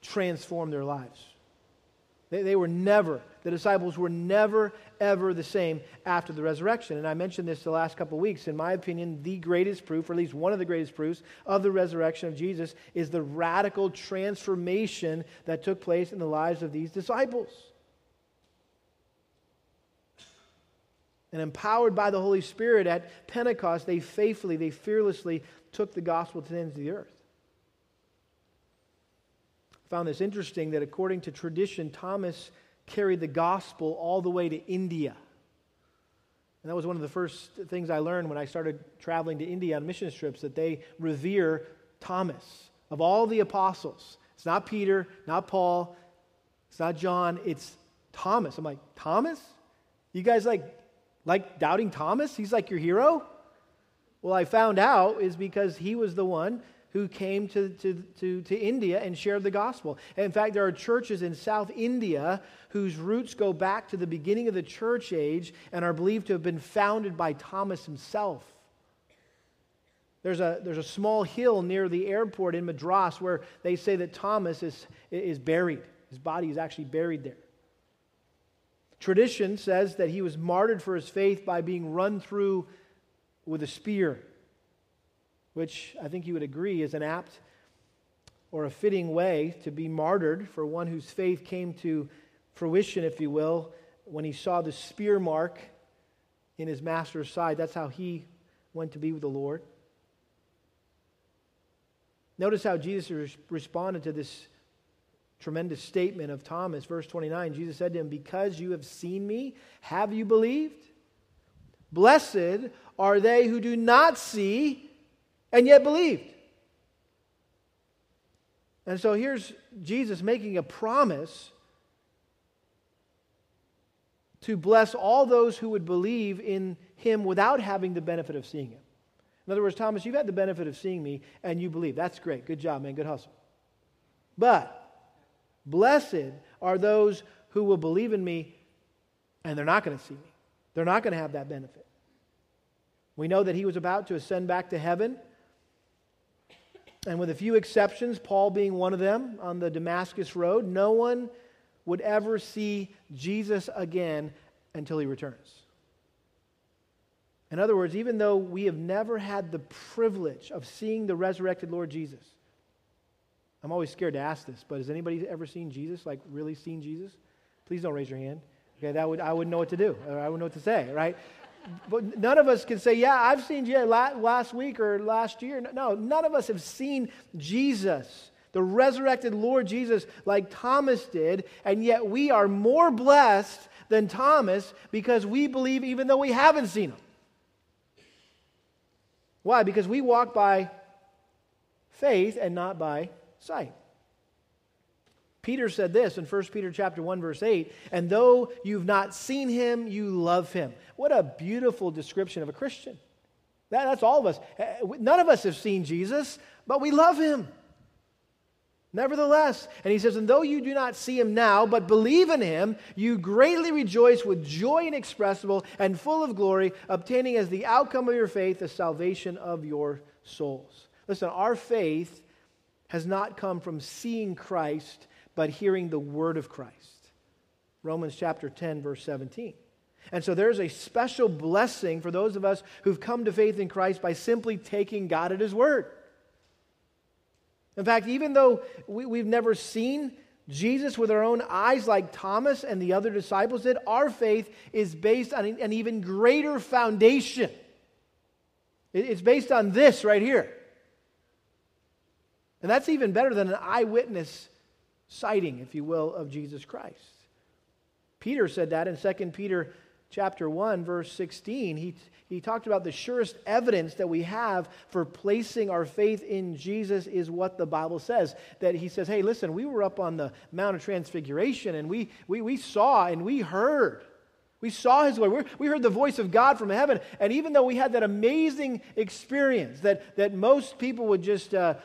transformed their lives. They, they were never, the disciples were never, ever the same after the resurrection. And I mentioned this the last couple weeks. In my opinion, the greatest proof, or at least one of the greatest proofs, of the resurrection of Jesus is the radical transformation that took place in the lives of these disciples. And empowered by the Holy Spirit at Pentecost, they faithfully, they fearlessly took the gospel to the ends of the earth found this interesting that according to tradition, Thomas carried the gospel all the way to India. And that was one of the first things I learned when I started traveling to India on mission trips that they revere Thomas. Of all the apostles, it's not Peter, not Paul, it's not John, it's Thomas. I'm like, Thomas? You guys like like doubting Thomas? He's like your hero? Well, I found out is because he was the one who came to, to, to, to India and shared the gospel. In fact, there are churches in South India whose roots go back to the beginning of the church age and are believed to have been founded by Thomas himself. There's a, there's a small hill near the airport in Madras where they say that Thomas is, is buried. His body is actually buried there. Tradition says that he was martyred for his faith by being run through with a spear, which I think you would agree is an apt or a fitting way to be martyred for one whose faith came to fruition, if you will, when he saw the spear mark in his master's side. That's how he went to be with the Lord. Notice how Jesus responded to this tremendous statement of Thomas. Verse 29 Jesus said to him, Because you have seen me, have you believed? Blessed are they who do not see and yet believed. And so here's Jesus making a promise to bless all those who would believe in him without having the benefit of seeing him. In other words, Thomas, you've had the benefit of seeing me and you believe. That's great. Good job, man. Good hustle. But blessed are those who will believe in me and they're not going to see me. They're not going to have that benefit. We know that he was about to ascend back to heaven. And with a few exceptions, Paul being one of them on the Damascus Road, no one would ever see Jesus again until he returns. In other words, even though we have never had the privilege of seeing the resurrected Lord Jesus, I'm always scared to ask this, but has anybody ever seen Jesus, like really seen Jesus? Please don't raise your hand. Okay, that would, I wouldn't know what to do. I wouldn't know what to say, right? But none of us can say, yeah, I've seen Jesus last week or last year. No, none of us have seen Jesus, the resurrected Lord Jesus, like Thomas did, and yet we are more blessed than Thomas because we believe even though we haven't seen him. Why? Because we walk by faith and not by sight. Peter said this in 1 Peter chapter 1 verse 8, and though you've not seen him, you love him. What a beautiful description of a Christian. That, that's all of us. Eh, none of us have seen Jesus, but we love him. Nevertheless, and he says, and though you do not see him now, but believe in him, you greatly rejoice with joy inexpressible and full of glory, obtaining as the outcome of your faith the salvation of your souls. Listen, our faith has not come from seeing Christ, but hearing the word of Christ. Romans chapter 10, verse 17. And so there's a special blessing for those of us who've come to faith in Christ by simply taking God at his word. In fact, even though we, have never seen Jesus with our own eyes like Thomas and the other disciples did, our faith is based on an even greater foundation. It's based on this right here. And that's even better than an eyewitness sighting, if you will, of Jesus Christ. Peter said that in 2 Peter chapter 1 verse 16 he, he talked about the surest evidence that we have for placing our faith in jesus is what the bible says that he says hey listen we were up on the mount of transfiguration and we, we, we saw and we heard we saw his glory. We heard the voice of God from heaven. And even though we had that amazing experience that, that most people would just, uh,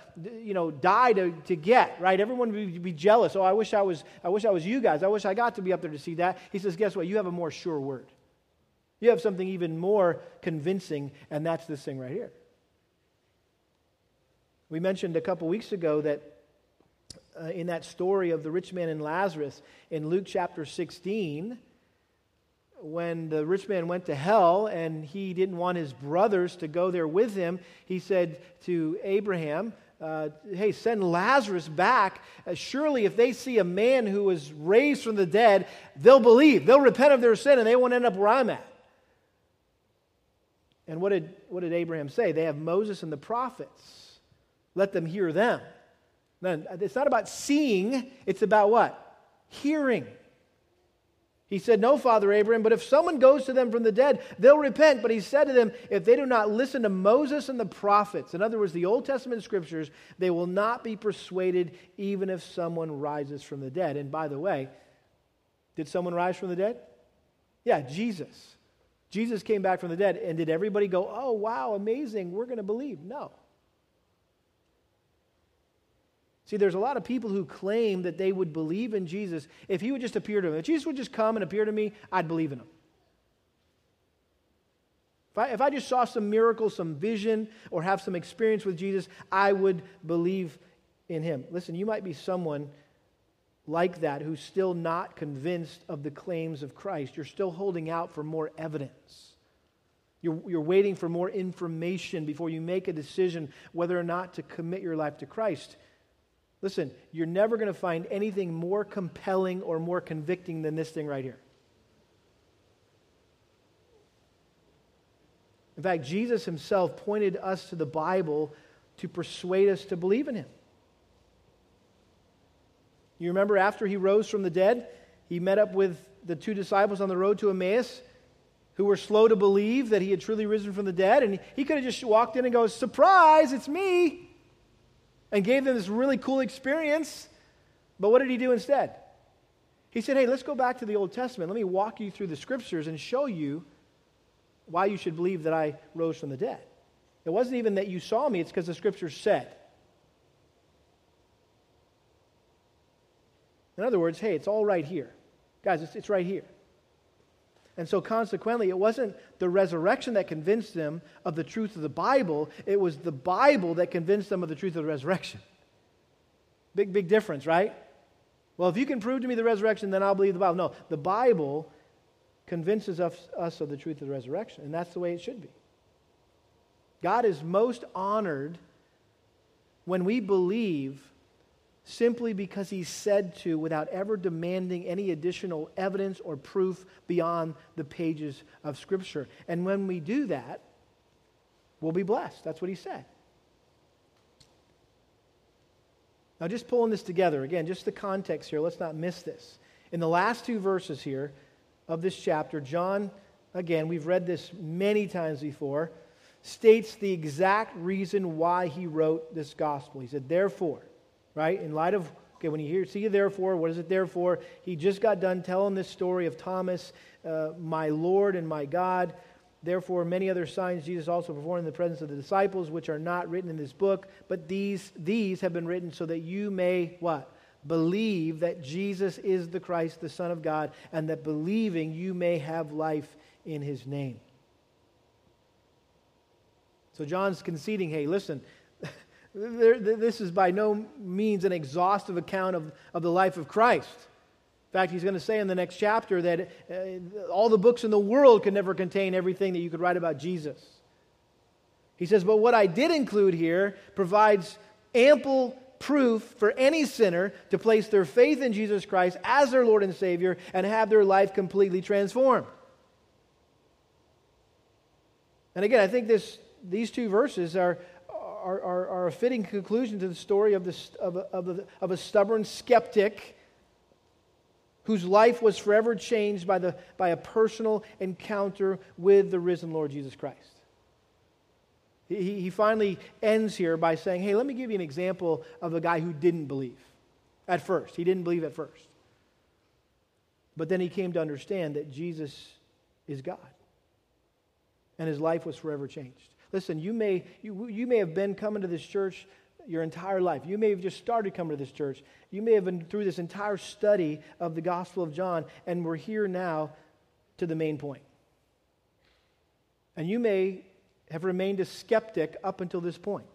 you know, die to, to get, right? Everyone would be jealous. Oh, I wish I, was, I wish I was you guys. I wish I got to be up there to see that. He says, guess what? You have a more sure word. You have something even more convincing, and that's this thing right here. We mentioned a couple weeks ago that uh, in that story of the rich man and Lazarus in Luke chapter 16, when the rich man went to hell and he didn't want his brothers to go there with him, he said to Abraham, uh, Hey, send Lazarus back. Uh, surely, if they see a man who was raised from the dead, they'll believe. They'll repent of their sin and they won't end up where I'm at. And what did, what did Abraham say? They have Moses and the prophets. Let them hear them. Then it's not about seeing, it's about what? Hearing. He said, No, Father Abraham, but if someone goes to them from the dead, they'll repent. But he said to them, If they do not listen to Moses and the prophets, in other words, the Old Testament scriptures, they will not be persuaded even if someone rises from the dead. And by the way, did someone rise from the dead? Yeah, Jesus. Jesus came back from the dead. And did everybody go, Oh, wow, amazing, we're going to believe? No. See, there's a lot of people who claim that they would believe in Jesus if he would just appear to them. If Jesus would just come and appear to me, I'd believe in him. If I, if I just saw some miracle, some vision, or have some experience with Jesus, I would believe in him. Listen, you might be someone like that who's still not convinced of the claims of Christ. You're still holding out for more evidence. You're, you're waiting for more information before you make a decision whether or not to commit your life to Christ. Listen, you're never going to find anything more compelling or more convicting than this thing right here. In fact, Jesus himself pointed us to the Bible to persuade us to believe in him. You remember after he rose from the dead, he met up with the two disciples on the road to Emmaus who were slow to believe that he had truly risen from the dead. And he could have just walked in and goes, Surprise, it's me! And gave them this really cool experience. But what did he do instead? He said, Hey, let's go back to the Old Testament. Let me walk you through the scriptures and show you why you should believe that I rose from the dead. It wasn't even that you saw me, it's because the scriptures said. In other words, hey, it's all right here. Guys, it's, it's right here. And so, consequently, it wasn't the resurrection that convinced them of the truth of the Bible, it was the Bible that convinced them of the truth of the resurrection. Big, big difference, right? Well, if you can prove to me the resurrection, then I'll believe the Bible. No, the Bible convinces us, us of the truth of the resurrection, and that's the way it should be. God is most honored when we believe simply because he said to without ever demanding any additional evidence or proof beyond the pages of Scripture. And when we do that, we'll be blessed. That's what he said. Now, just pulling this together, again, just the context here, let's not miss this. In the last two verses here of this chapter, John, again, we've read this many times before, states the exact reason why he wrote this gospel. He said, Therefore, right? In light of, okay, when you hear, see you therefore, what is it there for? He just got done telling this story of Thomas, uh, my Lord and my God. Therefore, many other signs Jesus also performed in the presence of the disciples, which are not written in this book, but these, these have been written so that you may, what? Believe that Jesus is the Christ, the Son of God, and that believing you may have life in his name. So John's conceding, hey, listen, this is by no means an exhaustive account of, of the life of Christ. In fact, he's going to say in the next chapter that uh, all the books in the world can never contain everything that you could write about Jesus. He says, But what I did include here provides ample proof for any sinner to place their faith in Jesus Christ as their Lord and Savior and have their life completely transformed. And again, I think this, these two verses are, are, are, are a fitting conclusion to the story of, this, of, a, of, a, of a stubborn skeptic whose life was forever changed by, the, by a personal encounter with the risen Lord Jesus Christ. He, he finally ends here by saying, Hey, let me give you an example of a guy who didn't believe at first. He didn't believe at first. But then he came to understand that Jesus is God. And his life was forever changed. Listen, you may, you, you may have been coming to this church your entire life. You may have just started coming to this church. You may have been through this entire study of the Gospel of John, and we're here now to the main point. And you may have remained a skeptic up until this point.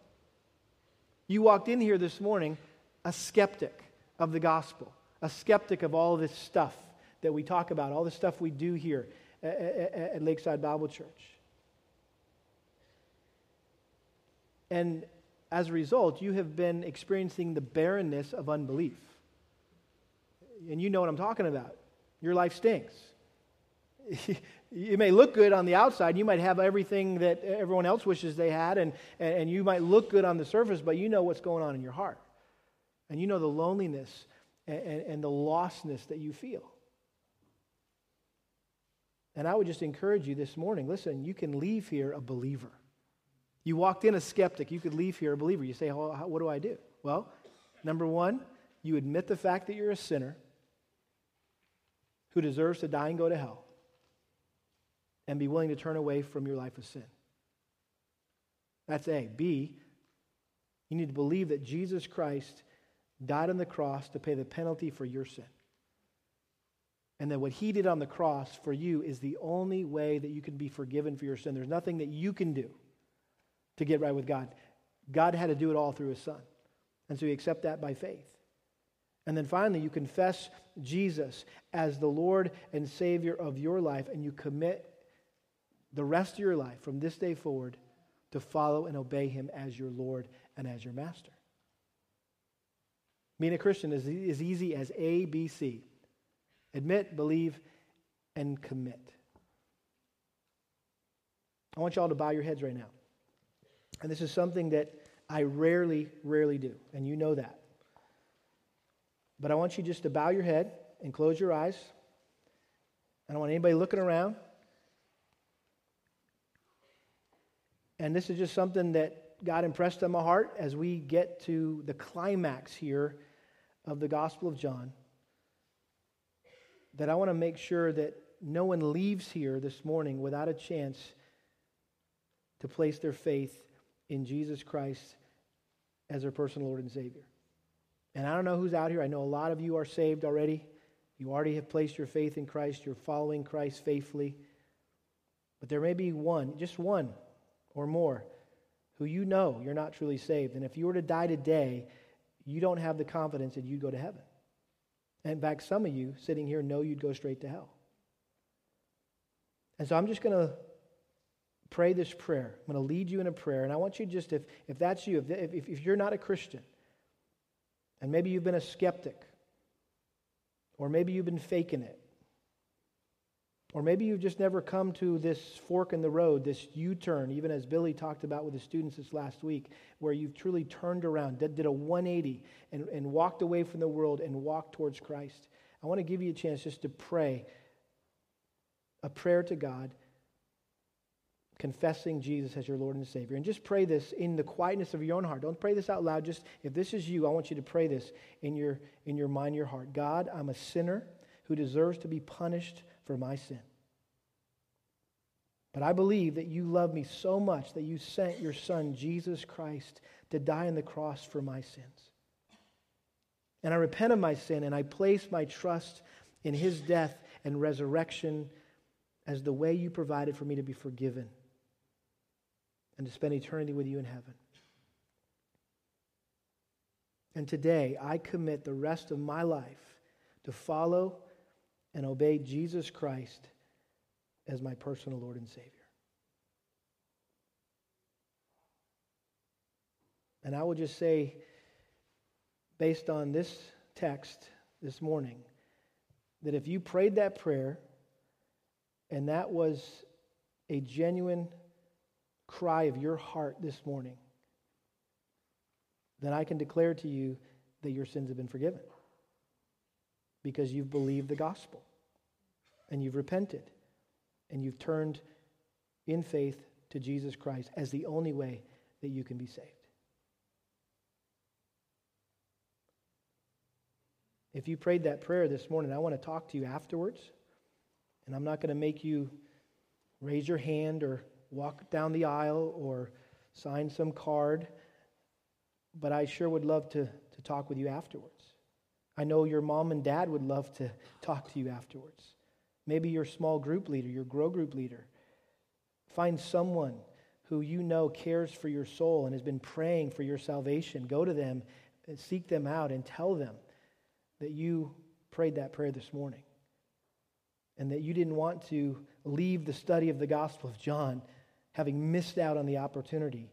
You walked in here this morning a skeptic of the gospel, a skeptic of all this stuff that we talk about, all the stuff we do here at, Lakeside Bible Church. And as a result, you have been experiencing the barrenness of unbelief. And you know what I'm talking about. Your life stinks. you may look good on the outside. You might have everything that everyone else wishes they had, and, and you might look good on the surface, but you know what's going on in your heart. And you know the loneliness and, and, and the lostness that you feel. And I would just encourage you this morning listen, you can leave here a believer. You walked in a skeptic. You could leave here a believer. You say, well, What do I do? Well, number one, you admit the fact that you're a sinner who deserves to die and go to hell and be willing to turn away from your life of sin. That's A. B, you need to believe that Jesus Christ died on the cross to pay the penalty for your sin. And that what he did on the cross for you is the only way that you can be forgiven for your sin. There's nothing that you can do to get right with God. God had to do it all through his son. And so you accept that by faith. And then finally, you confess Jesus as the Lord and Savior of your life, and you commit the rest of your life from this day forward to follow and obey him as your Lord and as your master. Being a Christian is as easy as A, B, C admit, believe, and commit. I want you all to bow your heads right now. And this is something that I rarely, rarely do, and you know that. But I want you just to bow your head and close your eyes. I don't want anybody looking around. And this is just something that God impressed on my heart as we get to the climax here of the Gospel of John. That I want to make sure that no one leaves here this morning without a chance to place their faith in Jesus Christ as their personal Lord and Savior. And I don't know who's out here. I know a lot of you are saved already. You already have placed your faith in Christ. You're following Christ faithfully. But there may be one, just one or more, who you know you're not truly saved. And if you were to die today, you don't have the confidence that you'd go to heaven. And in fact, some of you sitting here know you'd go straight to hell. And so I'm just going to pray this prayer. I'm going to lead you in a prayer. And I want you just, if, if that's you, if, if, if you're not a Christian, and maybe you've been a skeptic, or maybe you've been faking it, or maybe you've just never come to this fork in the road, this U turn, even as Billy talked about with the students this last week, where you've truly turned around, did, did a 180, and, and walked away from the world and walked towards Christ. I want to give you a chance just to pray a prayer to God confessing Jesus as your Lord and Savior. And just pray this in the quietness of your own heart. Don't pray this out loud. Just if this is you, I want you to pray this in your in your mind, your heart. God, I'm a sinner who deserves to be punished for my sin. But I believe that you love me so much that you sent your son Jesus Christ to die on the cross for my sins. And I repent of my sin and I place my trust in his death and resurrection as the way you provided for me to be forgiven and to spend eternity with you in heaven. And today, I commit the rest of my life to follow and obey Jesus Christ as my personal Lord and Savior. And I will just say, based on this text this morning, that if you prayed that prayer and that was a genuine cry of your heart this morning, then I can declare to you that your sins have been forgiven because you've believed the gospel and you've repented and you've turned in faith to Jesus Christ as the only way that you can be saved. If you prayed that prayer this morning, I want to talk to you afterwards. And I'm not going to make you raise your hand or walk down the aisle or sign some card, but I sure would love to, to talk with you afterwards. I know your mom and dad would love to talk to you afterwards. Maybe your small group leader, your grow group leader. Find someone who you know cares for your soul and has been praying for your salvation. Go to them, seek them out, and tell them that you prayed that prayer this morning and that you didn't want to leave the study of the Gospel of John having missed out on the opportunity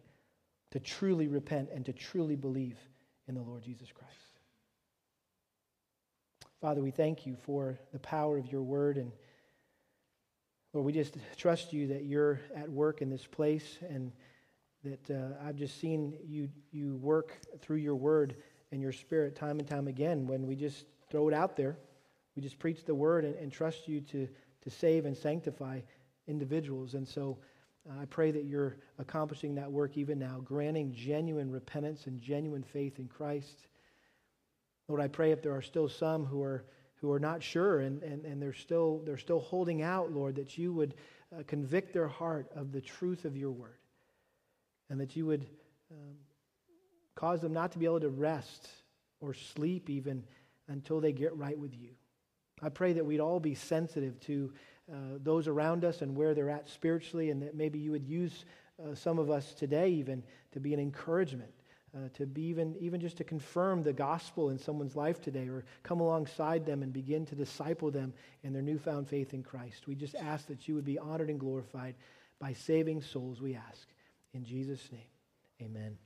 to truly repent and to truly believe in the Lord Jesus Christ. Father, we thank you for the power of your word. And Lord, we just trust you that you're at work in this place and that uh, I've just seen you, you work through your word and your spirit time and time again when we just throw it out there. We just preach the word and, and trust you to, to save and sanctify individuals. And so, I pray that you're accomplishing that work even now, granting genuine repentance and genuine faith in Christ. Lord, I pray if there are still some who are, who are not sure and, and, and they're, still, they're still holding out, Lord, that you would uh, convict their heart of the truth of your word and that you would um, cause them not to be able to rest or sleep even until they get right with you. I pray that we'd all be sensitive to uh, those around us and where they're at spiritually, and that maybe you would use uh, some of us today even to be an encouragement. Uh, to be even, even just to confirm the gospel in someone's life today or come alongside them and begin to disciple them in their newfound faith in Christ. We just ask that you would be honored and glorified by saving souls, we ask. In Jesus' name, amen.